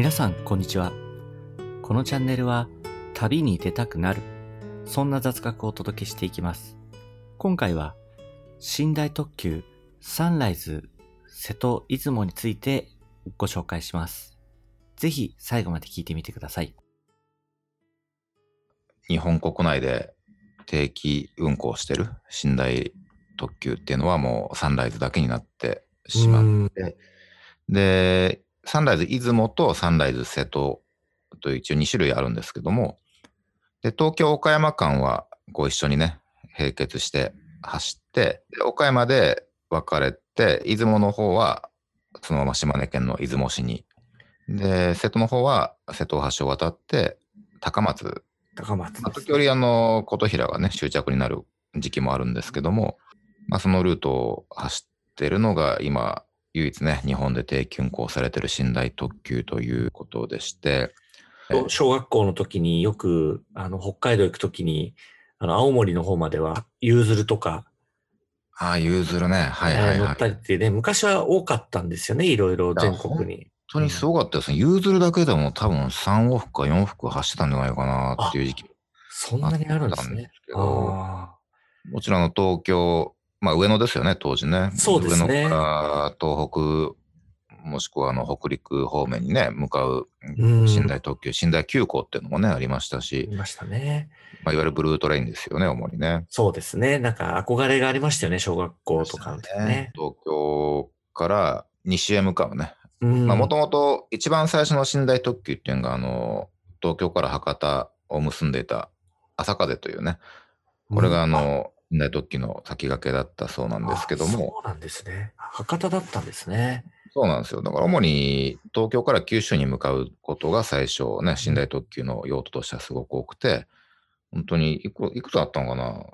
皆さん、こんにちは。このチャンネルは、旅に出たくなる、そんな雑学をお届けしていきます。今回は、寝台特急サンライズ瀬戸出雲についてご紹介します。ぜひ最後まで聞いてみてください。日本国内で定期運行してる寝台特急っていうのはもうサンライズだけになってしまって、で、サンライズ出雲とサンライズ瀬戸という一応2種類あるんですけども、で、東京岡山間はこう一緒にね、並結して走って、で岡山で分かれて、出雲の方はそのまま島根県の出雲市に、で、瀬戸の方は瀬戸大橋を渡って高松。高松まあ、時折、あの、琴平がね、終着になる時期もあるんですけども、まあ、そのルートを走ってるのが、今、唯一ね、日本で定期運行されてる寝台特急ということでして、小学校の時によく、あの、北海道行く時に、あの、青森の方までは、ゆうずるとか、ああ、ゆうずるね、はいはいはい。えー乗本ったりってね、昔は多かったんですよね、いろいろ全国に。当にすごかったですね。ゆうずるだけでも多分3往復か4往復走ってたんじゃないかなっていう時期そんなにあるんですね。もちろん東京、まあ上野ですよね、当時ね。そうですね上野から東北、もしくはあの北陸方面にね、向かううん寝台特急、寝台急行っていうのもね、ありましたあ、しい、ましたね。まあ、いわゆるブルートレインですよね、主にね。そうですね。なんか憧れがありましたよね、小学校とかの時ね。東京から西へ向かうね。もともと一番最初の寝台特急っていうのが、あの、東京から博多を結んでいた朝風というね、これがあの、寝台特急の先駆けだったそうなんですけどあも、そうなんですね。博多だったんですね。そうなんですよ。だから主に東京から九州に向かうことが最初ね、寝台特急の用途としてはすごく多くて、本当にいくいくつあったのかな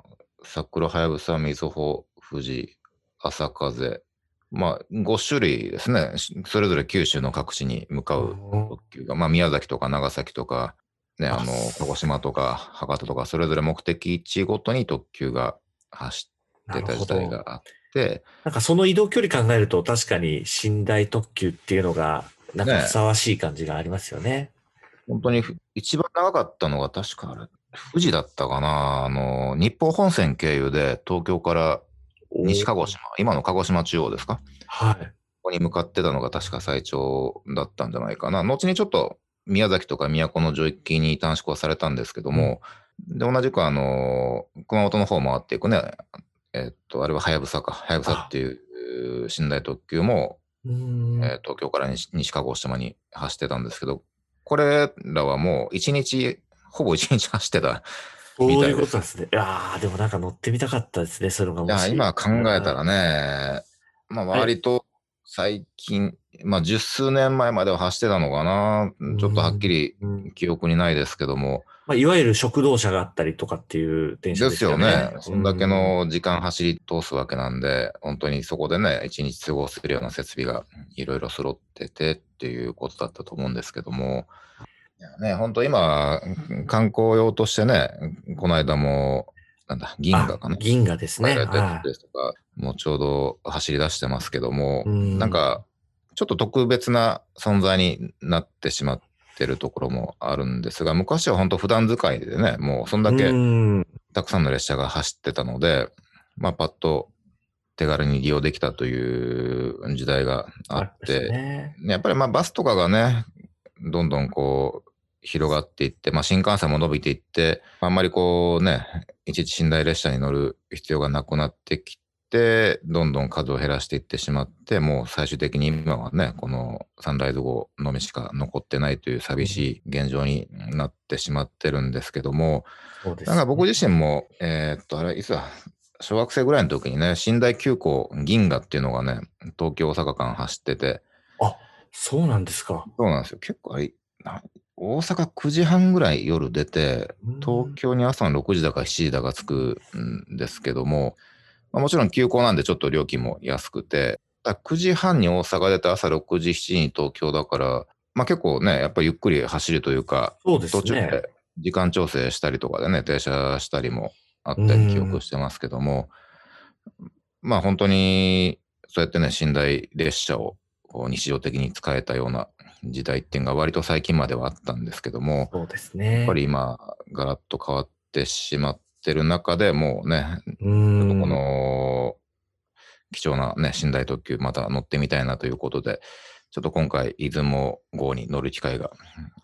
桜、はやぶさ、みずほ、富士、朝風。まあ、5種類ですね。しそれぞれ九州の各地に向かううん特急が、まあ、宮崎とか長崎とか、ね、あの、鹿児島とか博多とか、それぞれ目的地ごとに特急が走ってた時代があって、なんかその移動距離考えると確かに寝台特急っていうのが、なんかねふさわしい感じがありますよね。本当にふ一番長かったのが確かあれ、富士だったかな。あの、日報本線経由で東京から西鹿児島、今の鹿児島中央ですか？はい。ここに向かってたのが確か最長だったんじゃないかな。後にちょっと宮崎とか都の上域に短縮はされたんですけども、で、同じくあの、熊本の方回っていくね、えっと、あれははやぶさか。はやぶさっていう寝台特急も、えー東京から西西鹿児島に走ってたんですけど、これらはもう一日、ほぼ一日走ってた。そうみたいうことですね。いやーでもなんか乗ってみたかったですね、そういうのがもし。いや、今考えたらね、まあはい割と最近、まあ十数年前までは走ってたのかな。ちょっとはっきりうん、記憶にないですけども、まあ、いわゆる食堂車があったりとかっていう電車でですすよよねね。。そんだけの時間走り通すわけなんで、本当にそこでね、一日過ごせるような設備がいろいろ揃っててっていうことだったと思うんですけども、ね、本当今、観光用としてね、この間も、なんだ、銀河かな。あ銀河ですね。とか、もうちょうど走り出してますけども、うんなんか、ちょっと特別な存在になってしまってるところもあるんですが、昔は本当普段使いでね、もうそんだい。けうんたくさんの列車が走ってたので、まあ、パッと手軽に利用できたという時代があって、ねやっぱりまあバスとかがね、どんどんこう、広がっていって、まあ、新幹線も伸びていって、あんまりこうね、一日寝台列車に乗る必要がなくなってきて、どんどん数を減らしていってしまって、もう最終的に今はね、このサンライズ号のみしか残ってないという寂しい現状になってしまってるんですけども、そうですなんか僕自身も、えーっと、あれ、いつだ、小学生ぐらいの時にね、寝台急行銀河っていうのがね、東京大阪間走ってて、そうなんですか。そうなんですよ。結構あれ、な大阪9時半ぐらい夜出て、東京に朝の6時だか7時だか着くんですけども、まあ、もちろん急行なんでちょっと料金も安くて、だから9時半に大阪出て朝6時、7時に東京だから、まあ結構ね、やっぱりゆっくり走るというか、そうですね。途中で時間調整したりとかでね、停車したりもあったり記憶してますけども、まあ本当に、そうやってね、寝台列車をこう日常的に使えたような時代っていうのが割と最近まではあったんですけども、そうですね。やっぱり今、ガラッと変わってしまってる中でもうね、うん、この貴重なね、寝台特急また乗ってみたいなということで、ちょっと今回、出雲号に乗る機会が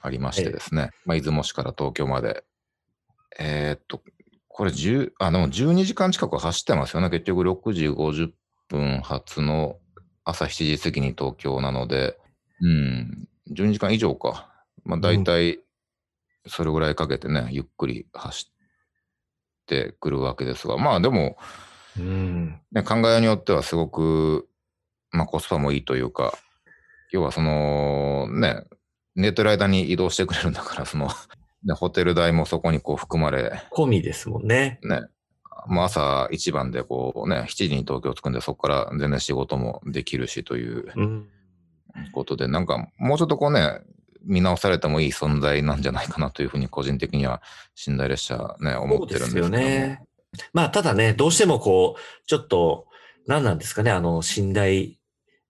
ありましてですね、まあ、出雲市から東京まで、えーっと、これ10、あ、でも12時間近く走ってますよね。結局6時50分発の朝7時過ぎに東京なので、うん、12時間以上か。まあ、大体、それぐらいかけてね、ゆっくり走ってくるわけですが、まあでも、うん。ね、考えによってはすごく、まあ、コスパもいいというか、要はその、ね、寝てる間に移動してくれるんだから、その、ね、ホテル代もそこにこう含まれ、込みですもんね。ね、もう朝一番でこうね、7時に東京着くんで、そこから全然仕事もできるしといううん。ことで、なんかもうちょっとこうね、見直されてもいい存在なんじゃないかなというふうに個人的には寝台列車ね、思ってるんですよね。まあ、ただね、どうしてもこう、ちょっと、何なんですかね、あの、寝台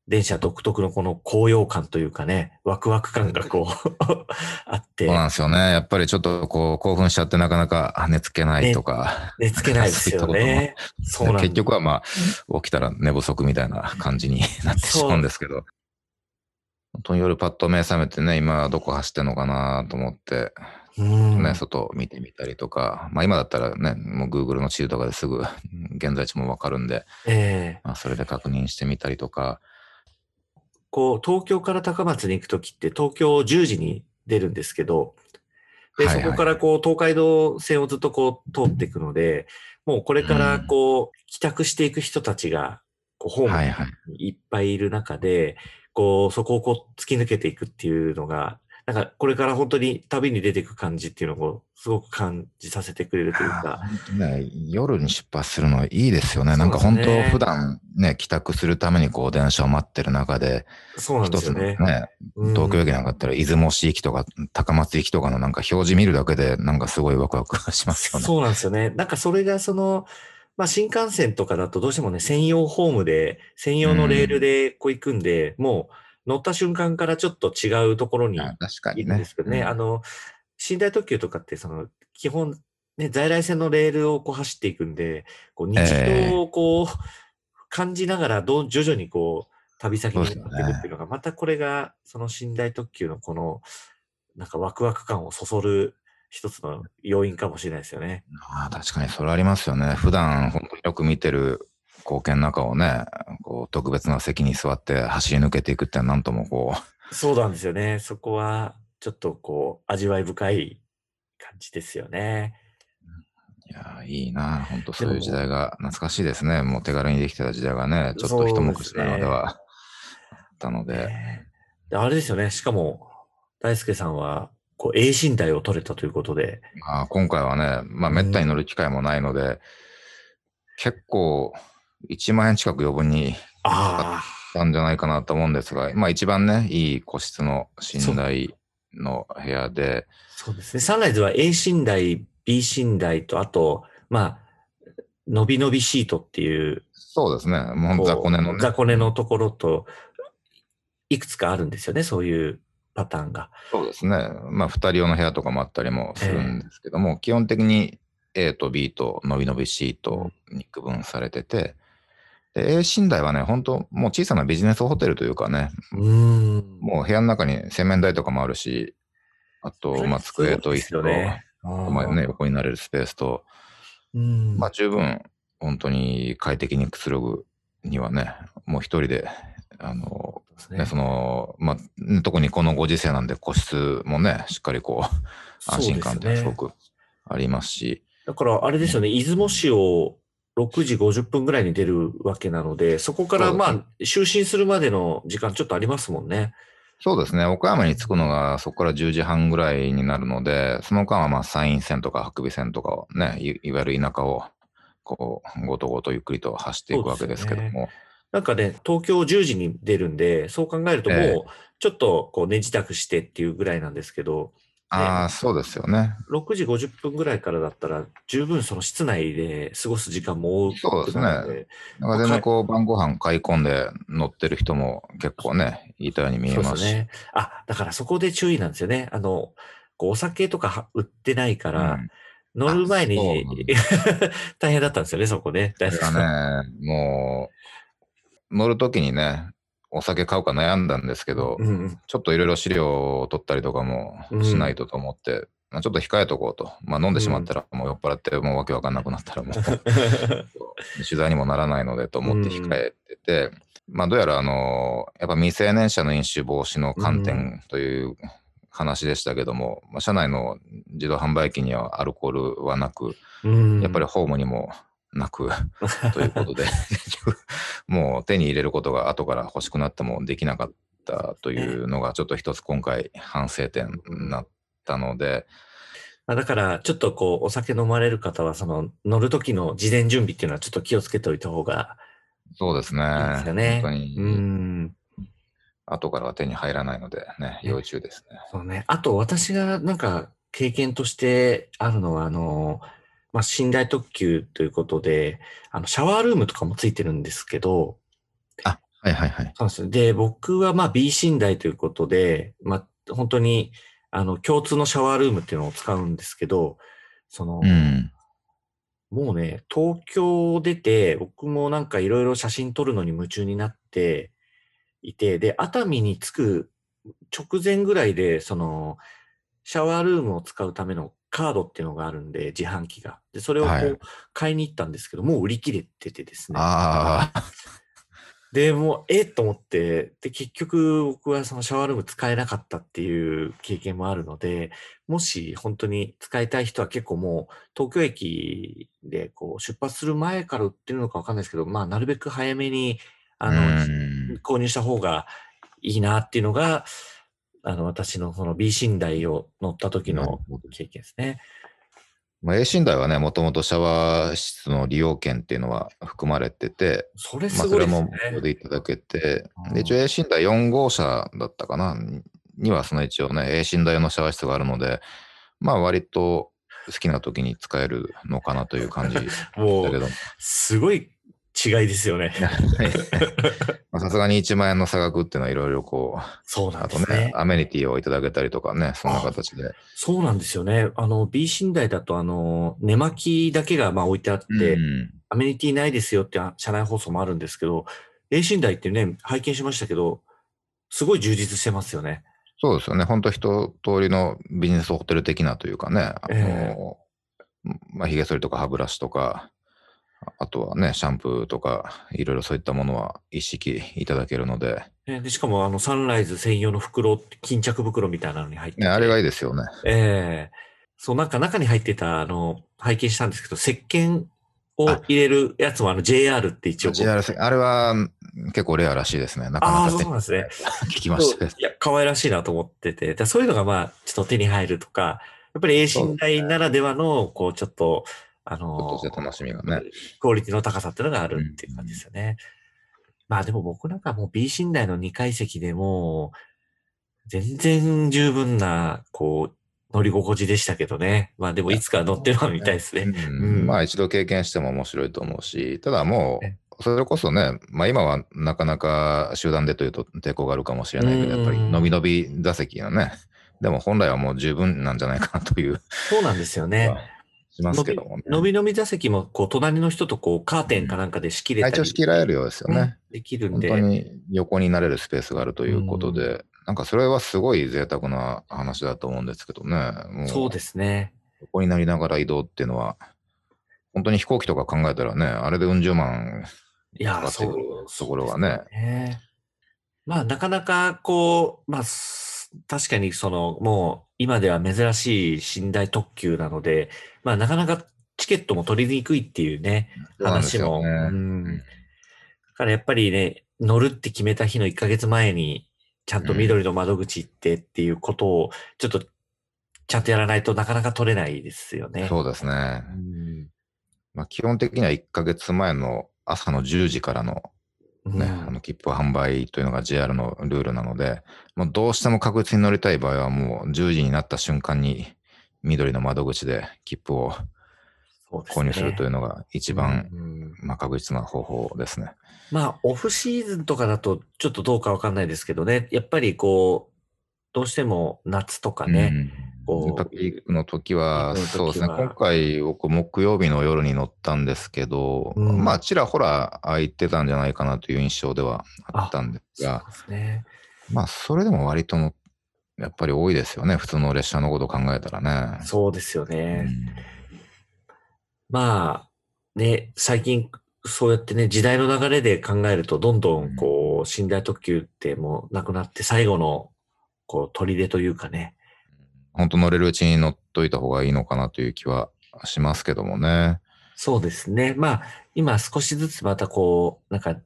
電車独特のこの高揚感というかね、ワクワク感がこう、あってそう、なんですよね。やっぱりちょっとこう興奮しちゃってなかなか寝つけないとか、寝つけないですよね。そうなん結局はまあ、起きたら寝不足みたいな感じになってしまうんですけど。本当に夜パッと目覚めてね、今どこ走ってんのかなと思って、うん。ね、外見てみたりとか、まあ今だったらね、もう Google の地図とかですぐ 現在地もわかるんで、ええ。まあそれで確認してみたりとか、こう、東京から高松に行くときって、東京10時に出るんですけど、で、そこからこう、東海道線をずっとこう、通っていくので、もうこれからこう、帰宅していく人たちが、こう、ホーム。にいっぱいいる中で、こう、そこをこう、突き抜けていくっていうのが、なんか、これから本当に旅に出ていく感じっていうのを、すごく感じさせてくれるというか、ね、夜に出発するのはいいですよね。なんか本当普段ね、帰宅するためにこう電車を待ってる中で、そうなんで一つのすよねね。、うん東京駅なんかだったら出雲市駅とか高松駅とかのなんか表示見るだけでなんかすごいワクワクしますよね。そうなんですよね。なんかそれがその、まあ新幹線とかだとどうしてもね、専用ホームで、専用のレールでこう行くんで、もう乗った瞬間からちょっと違うところにあ確かいるん。ですけどね、うん。あの、寝台特急とかってその、基本、ね、在来線のレールをこう走っていくんで、こう日常をこう、感じながらどう徐々にこう、旅先に向かっていくっていうのが、またこれが、その寝台特急のこの、なんかワクワク感をそそる一つの要因かもしれないですよね。あ確かにそれありますよね。普段本当によく見てる光景の中をね、こう特別な席に座って走り抜けていくってなんともこう、そうなんですよね。そこは、ちょっとこう、味わい深い感じですよね。いやーいいな本当そういう時代が懐かしいですね。もう手軽にできてた時代がね、ちょっと一目置したのではあったので。ねであれですよね。しかも、大輔さんは、こう、A 寝台を取れたということで、まあ、今回はね、まあ、めったに乗る機会もないので、結構、1万円近く余分にあたんじゃないかなと思うんですが、まあ、一番ね、いい個室の寝台の部屋で、そうですね。サンライズは A 寝台、B 寝台と、あと、まあ、伸び伸びシートっていう、そうですね、もう雑魚寝のね。雑魚寝のところと、いくつかあるんですよね。そういうパターンが。そうですね。まあ、二人用の部屋とかもあったりもするんですけども、基本的に A と B と伸び伸び C とに区分されてて、で、A 寝台はね、本当もう小さなビジネスホテルというかね、うーん。もう部屋の中に洗面台とかもあるし、あと、まあ、机と椅子と、ね。まあね、横になれるスペースと、うん。まあ、十分、本当に快適にくつろぐにはね、もう一人で、あの、ね。ね、その、まあ、ね特にこのご時世なんで個室もね、しっかりこう、安心感ってすごくありますし、だから、あれですよね、出雲市を6時50分ぐらいに出るわけなので、そこからまあ、就寝するまでの時間ちょっとありますもんね。そうですね、岡山に着くのがそこから10時半ぐらいになるので、その間はまあ山陰線とか白尾線とかをね、いいわゆる田舎を、こう、ごとごとゆっくりと走っていくわけですけども、なんかね、東京10時に出るんで、そう考えるともうええ、ちょっとこう寝支度してっていうぐらいなんですけど、ああ、そうですよね。6時50分ぐらいからだったら、十分その室内で過ごす時間も多くなるので、なんか全然こう、晩ご飯買い込んで乗ってる人も結構ね、いたように見えそうますし。ですね。あ、だからそこで注意なんですよね。あの、こうお酒とかは売ってないから、うん乗る前に 大変だったんですよね、そこね。それがね、もう、乗るときにね、お酒買うか悩んだんですけど、うんうん。ちょっといろいろ資料を取ったりとかもしないとと思って、まあちょっと控えとこうと。まあ飲んでしまったらもう酔っ払ってもうわけわかんなくなったらもう 取材にもならないのでと思って控えてて、まあどうやらあの、やっぱ未成年者の飲酒防止の観点という話でしたけども、まあ車内の自動販売機にはアルコールはなく、うん。やっぱりホームにもなく、ということで、もう手に入れることが後から欲しくなってもできなかったというのが、ちょっと一つ今回反省点になったので、まあだから、ちょっとこう、お酒飲まれる方は、その、乗る時の事前準備っていうのはちょっと気をつけておいた方がそうですね。いいですよね。本当に、うん。後からは手に入らないのでね、要注意ですね。そうね。あと、私がなんか経験としてあるのは、あの、まあ、寝台特急ということで、あの、シャワールームとかもついてるんですけど、はいはいはい。そうですね。で、僕はまあ B 寝台ということで、まあ、本当に、あの、共通のシャワールームっていうのを使うんですけど、その、うん。もうね、東京出て、僕もなんかいろいろ写真撮るのに夢中になっていて、で、熱海に着く直前ぐらいで、その、シャワールームを使うためのカードっていうのがあるんで、自販機が。で、それをこはいう買いに行ったんですけど、もう売り切れててですね。ああ、で、もう、えっ？と思って、で、結局僕はそのシャワールーム使えなかったっていう経験もあるので、もし本当に使いたい人は結構もう東京駅でこう出発する前から売ってるのかわかんないですけど、まあなるべく早めに、あの、うん購入した方がいいなっていうのが、あの、私のその B 寝台を乗った時の経験ですね。まあ、A 寝台はね、もともとシャワー室の利用券っていうのは含まれてて、それますあ、それごいですね。も無料でいただけて一応 A 寝台4号車だったかな、にはその一応ね、A 寝台用のシャワー室があるので、まあ割と好きな時に使えるのかなという感じだ もう、けど、すごい違いですよね。まあさすがに1万円の差額っていうのはいろいろこう、そうなんあとですねね、。アメニティをいただけたりとかね、そんな形で。そうなんですよね。あの、B 寝台だと、あの、寝巻きだけがまあ置いてあって、うんアメニティないですよってあ車内放送もあるんですけど、A 寝台ってね、拝見しましたけど、すごい充実してますよね。そうですよね。本当一通りのビジネスホテル的なというかね、あえの、まあ、髭剃りとか歯ブラシとか、あとはね、シャンプーとか、いろいろそういったものは一式いただけるので、ねでしかも、あの、サンライズ専用の袋、巾着袋みたいなのに入ってて。ね、あれがいい。いですよね。ええそう、なんか中に入ってた、あの、拝見したんですけど、石鹸を入れるやつも、あの、JR って一応。JR あれは結構レアらしいですね。なかああ、なかそうなんですね。聞きました。いや、可愛らしいなと思ってて、でそういうのがまあ、ちょっと手に入るとか、やっぱり A 寝台ならではの、こう、ちょっと、あのした楽しみがね。クオリティの高さっていうのがあるっていう感じですよね。まあでも僕なんかもう B 寝台の2階席でもう、全然十分な、こう、乗り心地でしたけどね。まあでもいつか乗ってるのみたいですね。うんうんまあ一度経験しても面白いと思うし、ただもえう、それこそね、まあ今はなかなか集団でというと抵抗があるかもしれないけど、やっぱりうん伸び伸び座席のね、でも本来はもう十分なんじゃないかなというそうなんですよね。しますけどもね。伸び伸び座席も、こう、隣の人とこう、カーテンかなんかで仕切れたり。一応仕切られるようですよね。できるんで。本当に横になれるスペースがあるということで、なんかそれはすごい贅沢な話だと思うんですけどね。もそうですね。横になりながら移動っていうのは、本当に飛行機とか考えたらね、あれでうん十万いやー、かかってくるところがねまあ、なかなか、こう、まあ、す確かにその、もう、今では珍しい寝台特急なので、まあ、なかなかチケットも取りにくいっていうね、話も。よねうん。だからやっぱりね、乗るって決めた日の1ヶ月前に、ちゃんと緑の窓口行ってっていうことを、ちょっと、ちゃんとやらないとなかなか取れないですよね。そうですね。うんまあ、基本的には1ヶ月前の朝の10時からのね、うん。あの切符販売というのが JR のルールなので、もうどうしても確実に乗りたい場合はもう10時になった瞬間に緑の窓口で切符を購入するというのが一番、うん。まあ、確実な方法ですね。まあ、オフシーズンとかだと、ちょっとどうかわかんないですけどね、やっぱりこう、どうしても夏とかね、うんこうピークの時は、そうですね、今回、僕、木曜日の夜に乗ったんですけど、うんまあ、ちらほら空いてたんじゃないかなという印象ではあったんですが、ですね。まあ、それでも割との、やっぱり多いですよね、普通の列車のことを考えたらね。そうですようね。んまあ、ね、最近、そうやってね、時代の流れで考えると、どんどん、こう、寝台特急ってもうなくなって、最後の、こう、砦というかね。本当乗れるうちに乗っといた方がいいのかなという気はしますけどもね。そうですね。まあ、今少しずつまたこう、なんか、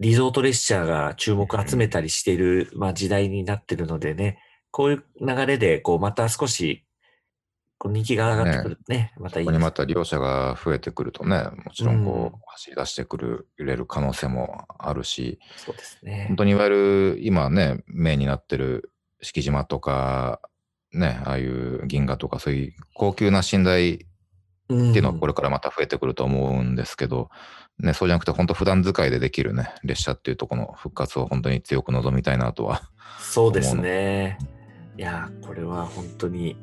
リゾート列車が注目集めたりしている、まあ時代になってるのでね、こういう流れで、こう、また少し、こう人気が上がってくるとね、またいいここにまた利用者が増えてくるとね、もちろんこう、うん走り出してくる、入れる可能性もあるし、そうですね本。当にいわゆる今ね、メインになってる敷島とか、ね、ああいう銀河とかそういう高級な寝台っていうのはこれからまた増えてくると思うんですけど、ね、そうじゃなくて本当普段使いでできるね、列車っていうところの復活を本当に強く望みたいなとは。そうですね。いやー、これは本当に、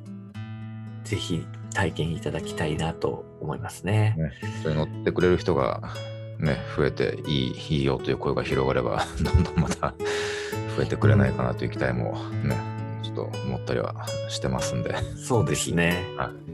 ぜひ体験いただきたいなと思いますね。ね、それに乗ってくれる人がね、増えていい、いいよという声が広がれば、どんどんまた増えてくれないかなという期待もね、思ったりはしてますんで。そうですね。はい